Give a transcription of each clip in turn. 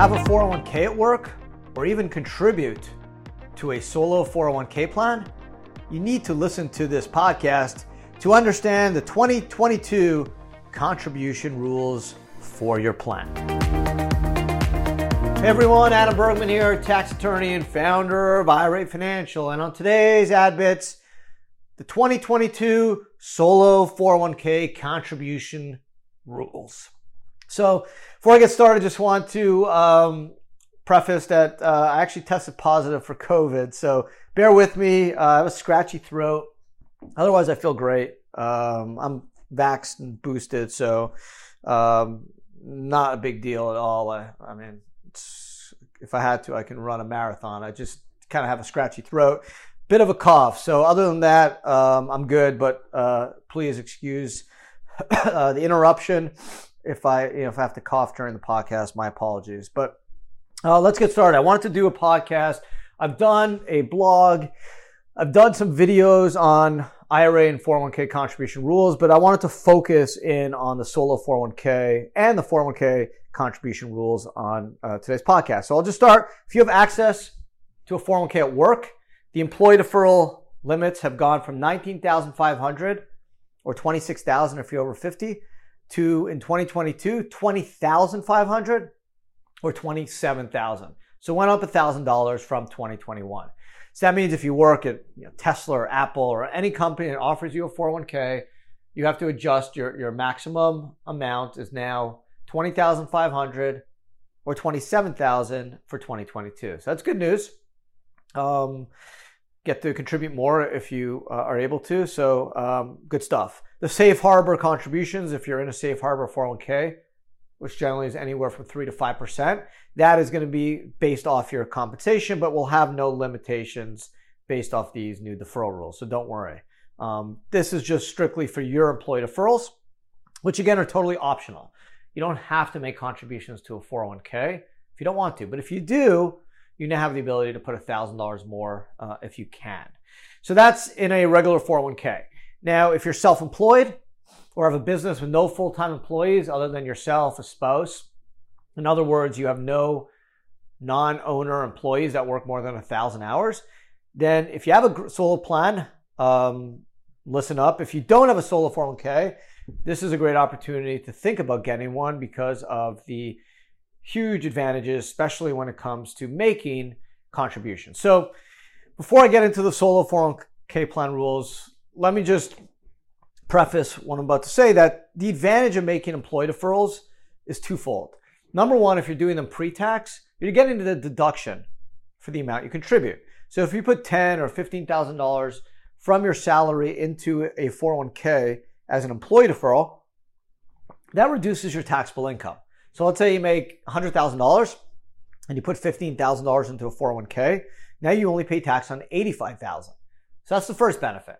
Have a 401k at work or even contribute to a solo 401k plan? You need to listen to this podcast to understand the 2022 contribution rules for your plan. Hey everyone, Adam Bergman here, tax attorney and founder of IRA Financial. And on today's Ad Bits, the 2022 solo 401k contribution rules. So, before I get started, I just want to um, preface that uh, I actually tested positive for COVID. So, bear with me. Uh, I have a scratchy throat. Otherwise, I feel great. Um, I'm vaxxed and boosted, so um, not a big deal at all. I, I mean, if I had to, I can run a marathon. I just kind of have a scratchy throat bit of a cough. So other than that, um, I'm good. But uh, please excuse uh, the interruption. If I you know if I have to cough during the podcast, my apologies. But uh, let's get started. I wanted to do a podcast. I've done a blog. I've done some videos on IRA and 401k contribution rules, but I wanted to focus in on the solo 401k and the 401k contribution rules on uh, today's podcast. So I'll just start. If you have access to a 401k at work, the employee deferral limits have gone from 19,500 or 26,000 if you're over 50 to in 2022 20,500 or 27,000. So went up $1,000 from 2021. So that means if you work at you know, Tesla or Apple or any company that offers you a 401k, you have to adjust your, your maximum amount is now 20,500 or 27,000 for 2022. So that's good news. Um, get to contribute more if you uh, are able to. So um, good stuff. The safe harbor contributions, if you're in a safe harbor 401k, which generally is anywhere from three to five percent, that is going to be based off your compensation, but will have no limitations based off these new deferral rules. So don't worry. Um, this is just strictly for your employee deferrals, which again are totally optional. You don't have to make contributions to a 401k if you don't want to, but if you do, you now have the ability to put $1,000 more uh, if you can. So that's in a regular 401k. Now, if you're self employed or have a business with no full time employees other than yourself, a spouse, in other words, you have no non owner employees that work more than a 1,000 hours, then if you have a solo plan, um, listen up. If you don't have a solo 401k, this is a great opportunity to think about getting one because of the huge advantages, especially when it comes to making contributions. So before I get into the solo 401k plan rules, let me just preface what I'm about to say that the advantage of making employee deferrals is twofold. Number one, if you're doing them pre-tax, you're getting the deduction for the amount you contribute. So if you put ten or fifteen thousand dollars from your salary into a 401k as an employee deferral, that reduces your taxable income. So let's say you make $100,000 and you put $15,000 into a 401k. Now you only pay tax on 85,000. So that's the first benefit.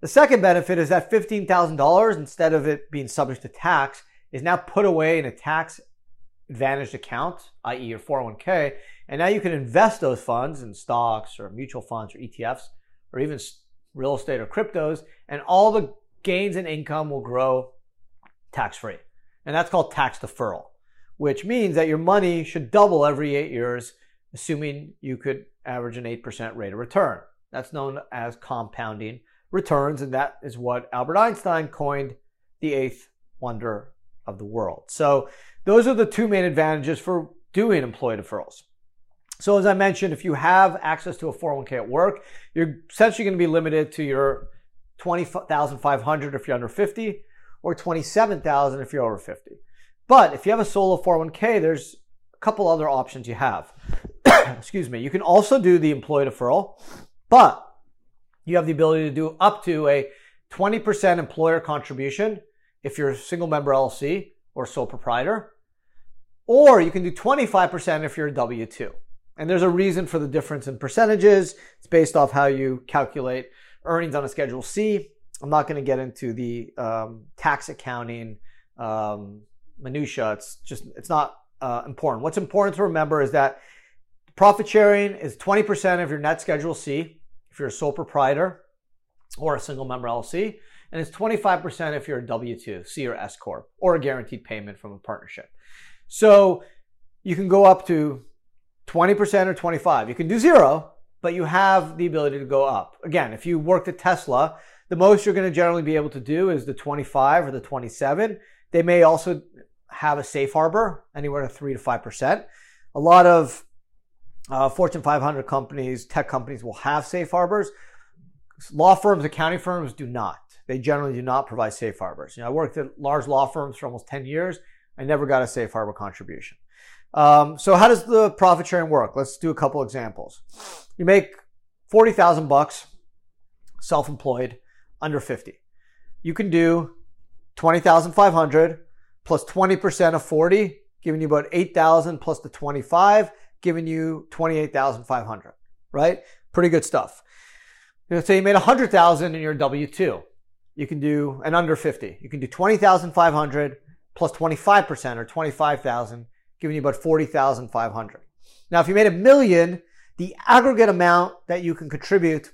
The second benefit is that $15,000 instead of it being subject to tax is now put away in a tax advantaged account, i.e. your 401k, and now you can invest those funds in stocks or mutual funds or ETFs or even real estate or cryptos and all the gains and income will grow tax free and that's called tax deferral, which means that your money should double every eight years, assuming you could average an 8% rate of return. That's known as compounding returns, and that is what Albert Einstein coined the eighth wonder of the world. So, those are the two main advantages for doing employee deferrals. So, as I mentioned, if you have access to a 401k at work, you're essentially going to be limited to your 20,500 if you're under 50 or 27,000 if you're over 50. But if you have a solo 401k, there's a couple other options you have. Excuse me. You can also do the employee deferral, but you have the ability to do up to a 20% employer contribution if you're a single member LLC or sole proprietor, or you can do 25% if you're a W 2. And there's a reason for the difference in percentages. It's based off how you calculate earnings on a Schedule C I'm not going to get into the um, tax accounting um, minutia. It's just it's not uh, important. What's important to remember is that profit sharing is 20% of your net Schedule C if you're a sole proprietor or a single member LLC, and it's 25% if you're a W2, C or S corp, or a guaranteed payment from a partnership. So you can go up to 20% or 25. You can do zero, but you have the ability to go up. Again, if you worked at Tesla, the most you're going to generally be able to do is the 25 or the 27. They may also have a safe harbor, anywhere to 3 to 5%. A lot of uh, Fortune 500 companies, tech companies will have safe harbors. Law firms, accounting firms do not. They generally do not provide safe harbors. You know, I worked at large law firms for almost 10 years. I never got a safe harbor contribution. Um, so how does the profit sharing work? Let's do a couple examples. You make 40,000 bucks self-employed under 50. You can do 20,500 plus 20% of 40, giving you about 8,000 plus the 25, giving you 28,500, right? Pretty good stuff. You know, say you made 100,000 in your W2. You can do an under 50. You can do 20,500 plus 25% or 25,000, giving you about 40,500. Now, if you made a million, the aggregate amount that you can contribute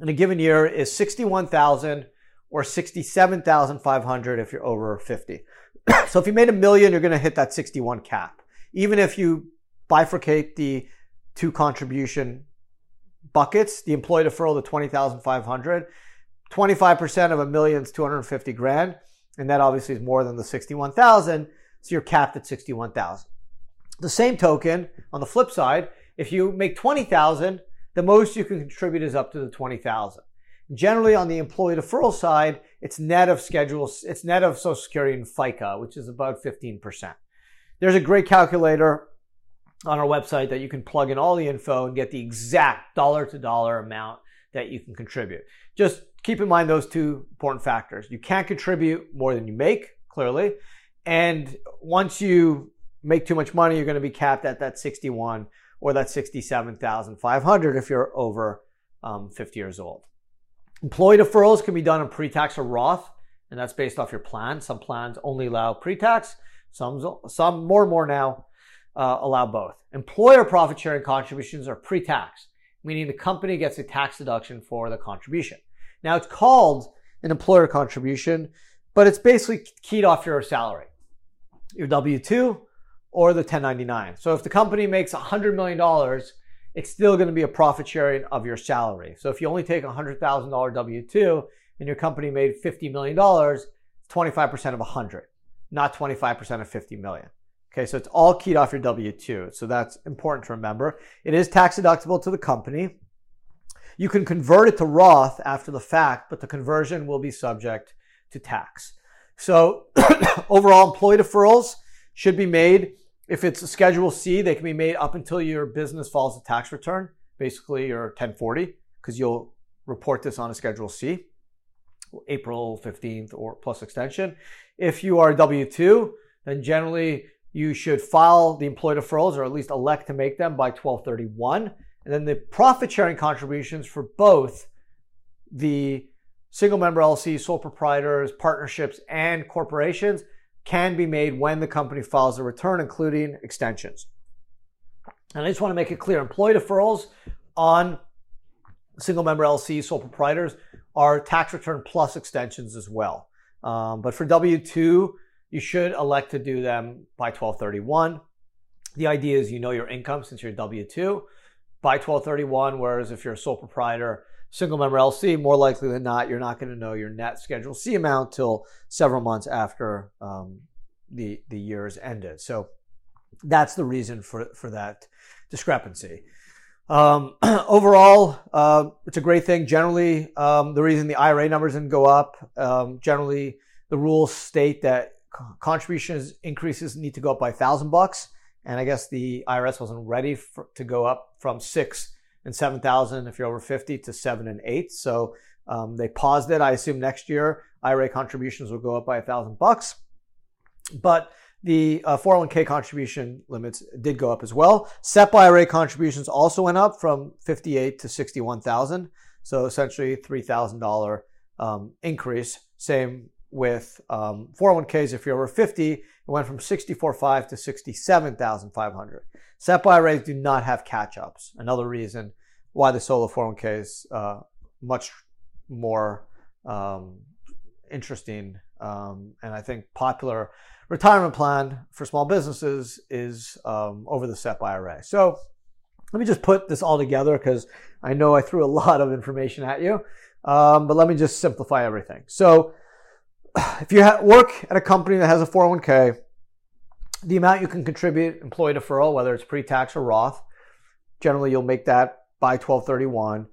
in a given year is 61,000 or 67,500 if you're over 50. so if you made a million, you're going to hit that 61 cap. Even if you bifurcate the two contribution buckets, the employee deferral to 20,500, 25% of a million is 250 grand. And that obviously is more than the 61,000. So you're capped at 61,000. The same token, on the flip side, if you make 20,000, the most you can contribute is up to the 20,000. Generally on the employee deferral side, it's net of schedules, it's net of Social Security and FICA, which is about 15%. There's a great calculator on our website that you can plug in all the info and get the exact dollar to dollar amount that you can contribute. Just keep in mind those two important factors. You can't contribute more than you make, clearly. And once you make too much money, you're going to be capped at that 61 or that 67,500 if you're over um, 50 years old. Employee deferrals can be done in pre-tax or Roth, and that's based off your plan. Some plans only allow pre-tax, some, some more and more now uh, allow both. Employer profit sharing contributions are pre-tax, meaning the company gets a tax deduction for the contribution. Now it's called an employer contribution, but it's basically keyed off your salary, your W-2 or the 1099. So if the company makes $100 million, it's still going to be a profit sharing of your salary. So if you only take a $100,000 W-2 and your company made $50 million, it's 25% of 100, not 25% of 50 million. Okay, so it's all keyed off your W-2. So that's important to remember. It is tax deductible to the company. You can convert it to Roth after the fact, but the conversion will be subject to tax. So overall employee deferrals should be made. If it's a Schedule C, they can be made up until your business files a tax return, basically your 1040, because you'll report this on a Schedule C, April 15th or plus extension. If you are W-2, then generally you should file the employee deferrals or at least elect to make them by 1231. And then the profit sharing contributions for both the single member LLC, sole proprietors, partnerships, and corporations can be made when the company files a return, including extensions. And I just want to make it clear employee deferrals on single member LLC, sole proprietors are tax return plus extensions as well. Um, but for W 2, you should elect to do them by 1231. The idea is you know your income since you're W 2 by 1231, whereas if you're a sole proprietor, single member LLC, more likely than not, you're not going to know your net Schedule C amount till several months after um, the the year's ended. So that's the reason for for that discrepancy. Um, overall, uh, it's a great thing. Generally, um, the reason the IRA numbers didn't go up, um, generally the rules state that contributions increases need to go up by thousand bucks and I guess the IRS wasn't ready for, to go up from six and seven thousand if you're over fifty to seven and eight. So um, they paused it. I assume next year IRA contributions will go up by a thousand bucks, but the uh, 401k contribution limits did go up as well. SEP IRA contributions also went up from 58 to 61,000. So essentially $3,000 um, increase. Same with um, 401ks if you're over 50 it went from 64.5 to 67,500 SEP IRAs do not have catch-ups another reason why the solo 401k is uh, much more um, interesting Um, and I think popular retirement plan for small businesses is um, over the SEP IRA. So let me just put this all together because I know I threw a lot of information at you. Um, but let me just simplify everything. So if you work at a company that has a 401k, the amount you can contribute employee deferral, whether it's pre-tax or Roth, generally you'll make that by 1231,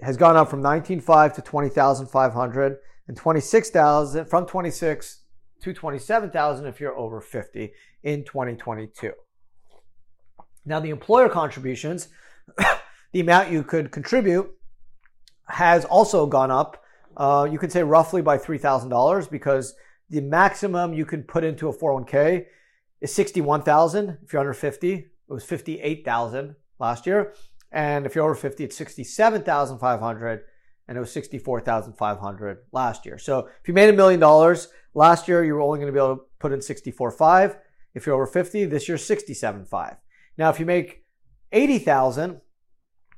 has gone up from 19.5 to 20,500 and 26,000 from 26 to 27,000 if you're over 50 in 2022. Now the employer contributions, the amount you could contribute has also gone up. Uh, you can say roughly by $3,000 because the maximum you can put into a 401k is 61,000 if you're under 50. It was 58,000 last year. And if you're over 50, it's 67,500 and it was 64,500 last year. So if you made a million dollars last year, you were only going to be able to put in 64.5. If you're over 50, this year 67.5. Now, if you make 80,000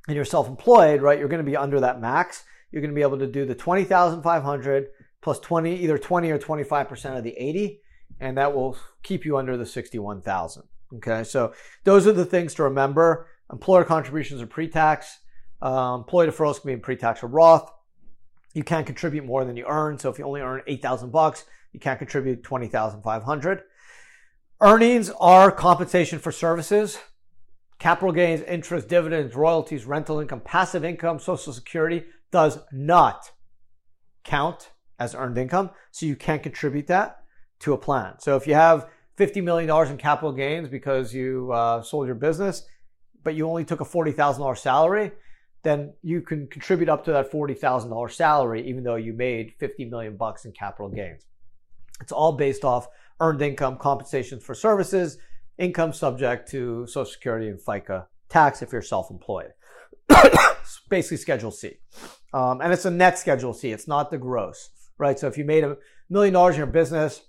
and you're self-employed, right, you're going to be under that max. You're going to be able to do the 20,500 plus 20, either 20 or 25% of the 80, and that will keep you under the 61,000. Okay, so those are the things to remember. Employer contributions are pre-tax. Uh, employee deferrals can be in pre-tax or Roth. You can't contribute more than you earn. So if you only earn 8,000 bucks, you can't contribute 20,500. Earnings are compensation for services. Capital gains, interest, dividends, royalties, rental income, passive income, social security does not count as earned income. So you can't contribute that to a plan. So if you have $50 million in capital gains because you uh, sold your business, but you only took a $40,000 salary, then you can contribute up to that $40,000 salary, even though you made 50 million bucks in capital gains. It's all based off earned income, compensations for services, income subject to Social Security and FICA tax if you're self-employed. basically Schedule C. Um, and it's a net Schedule C. It's not the gross, right? So if you made a million dollars in your business,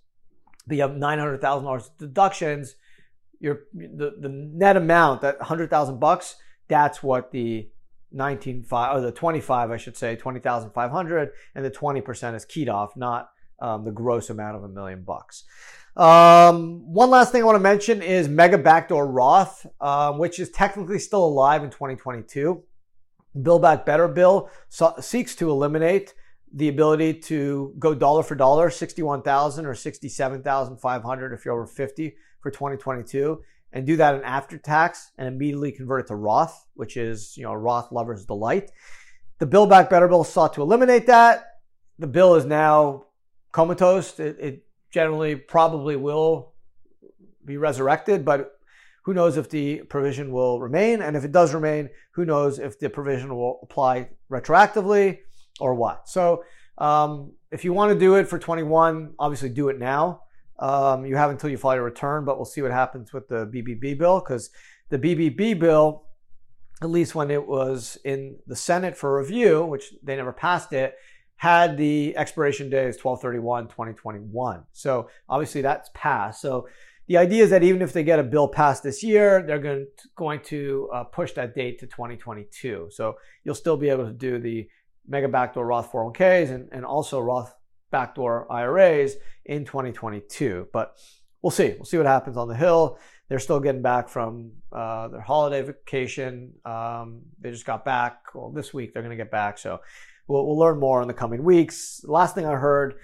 but you have $900,000 deductions, your, the, the net amount, that 100,000 bucks, that's what the 19.5 or the 25 I should say 20,500 and the 20% is keyed off not um, the gross amount of a million bucks. Um, one last thing I want to mention is Mega Backdoor Roth, uh, which is technically still alive in 2022. Build Back Better bill so- seeks to eliminate the ability to go dollar for dollar, 61,000 or 67,500 if you're over 50 for 2022 and do that in after tax and immediately convert it to Roth, which is, you know, Roth lover's delight. The Build Back Better bill sought to eliminate that. The bill is now comatose. It, it generally probably will be resurrected, but who knows if the provision will remain? And if it does remain, who knows if the provision will apply retroactively or what? So, um, if you want to do it for 21, obviously do it now. Um, you have until you file your return, but we'll see what happens with the BBB bill because the BBB bill, at least when it was in the Senate for review, which they never passed it, had the expiration date as 1231 2021. So obviously that's passed. So the idea is that even if they get a bill passed this year, they're going to, going to uh, push that date to 2022. So you'll still be able to do the mega backdoor Roth 401ks and, and also Roth backdoor IRAs in 2022. But we'll see. We'll see what happens on the Hill. They're still getting back from uh, their holiday vacation. Um, they just got back. Well, this week they're going to get back. So we'll, we'll learn more in the coming weeks. last thing I heard,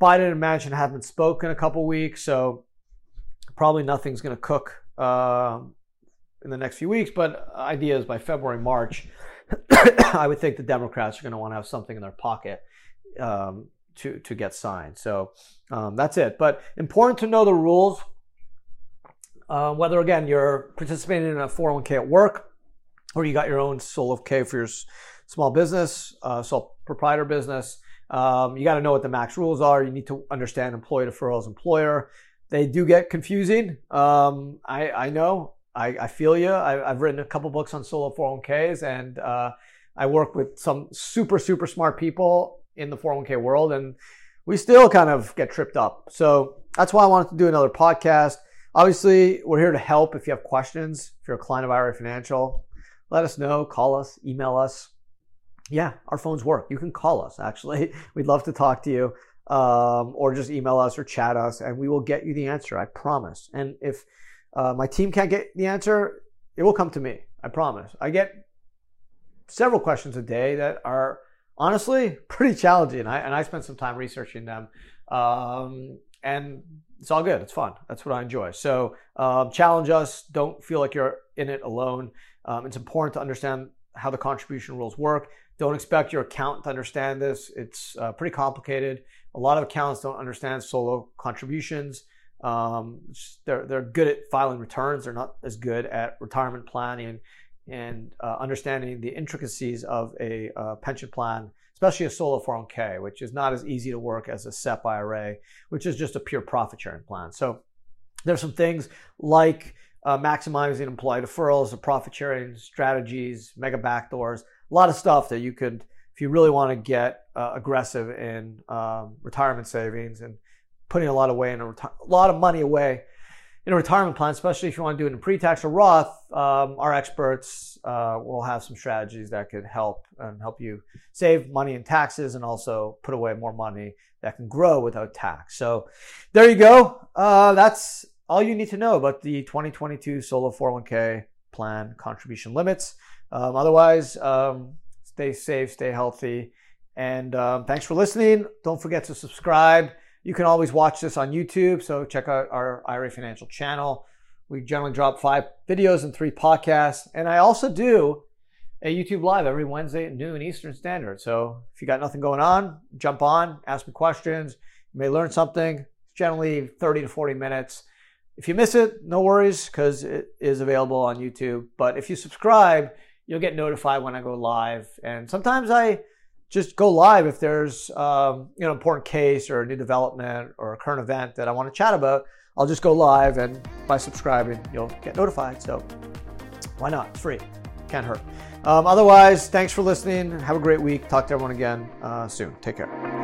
Biden and Manchin haven't spoken a couple weeks. So probably nothing's going to cook uh, in the next few weeks. But ideas by February, March, I would think the Democrats are going to want to have something in their pocket. Um, to to get signed. So um, that's it. But important to know the rules. Uh, whether again you're participating in a 401k at work, or you got your own solo K for your small business, uh, sole proprietor business. Um, you got to know what the max rules are. You need to understand employee deferrals, employer. They do get confusing. Um, I, I know. I, I feel you. I, have written a couple books on solo 401ks, and uh, I work with some super super smart people in the 401k world and we still kind of get tripped up. So that's why I wanted to do another podcast. Obviously, we're here to help if you have questions. If you're a client of IRA Financial, let us know, call us, email us. Yeah, our phones work. You can call us, actually. We'd love to talk to you. Um, or just email us or chat us, and we will get you the answer. I promise. And if uh, my team can't get the answer, it will come to me. I promise. I get several questions a day that are honestly pretty challenging, and I, and I spent some time researching them. Um, and it's all good. It's fun. That's what I enjoy. So um, challenge us. Don't feel like you're in it alone. Um, it's important to understand how the contribution rules work. Don't expect your accountant to understand this. It's uh, pretty complicated. A lot of accountants don't understand solo contributions. Um, they're, they're good at filing returns. They're not as good at retirement planning and uh, understanding the intricacies of a uh, pension plan, especially a solo 401k, which is not as easy to work as a SEP IRA, which is just a pure profit sharing plan. So there's some things like uh, maximizing employee deferrals, the profit sharing strategies, mega backdoors, a lot of stuff that you could, if you really want to get uh, aggressive in um, retirement savings and putting a lot of way in a, reti- a lot of money away in a retirement plan, especially if you want to do it in pre-tax or Roth, um, our experts uh, will have some strategies that could help and help you save money in taxes and also put away more money that can grow without tax. So there you go. Uh, that's all you need to know about the 2022 Solo 401k plan contribution limits. Um, otherwise, um, stay safe, stay healthy, and um, thanks for listening. Don't forget to subscribe. You can always watch this on YouTube, so check out our IRA Financial channel. We generally drop five videos and three podcasts, and I also do a YouTube live every Wednesday at noon Eastern Standard. So if you got nothing going on, jump on, ask me questions. You may learn something. It's generally 30 to 40 minutes. If you miss it, no worries because it is available on YouTube. But if you subscribe, you'll get notified when I go live. And sometimes I just go live if there's um, you know important case or a new development or a current event that I want to chat about. I'll just go live, and by subscribing, you'll get notified. So why not? It's free. Can't hurt. Um, otherwise, thanks for listening. Have a great week. Talk to everyone again uh, soon. Take care.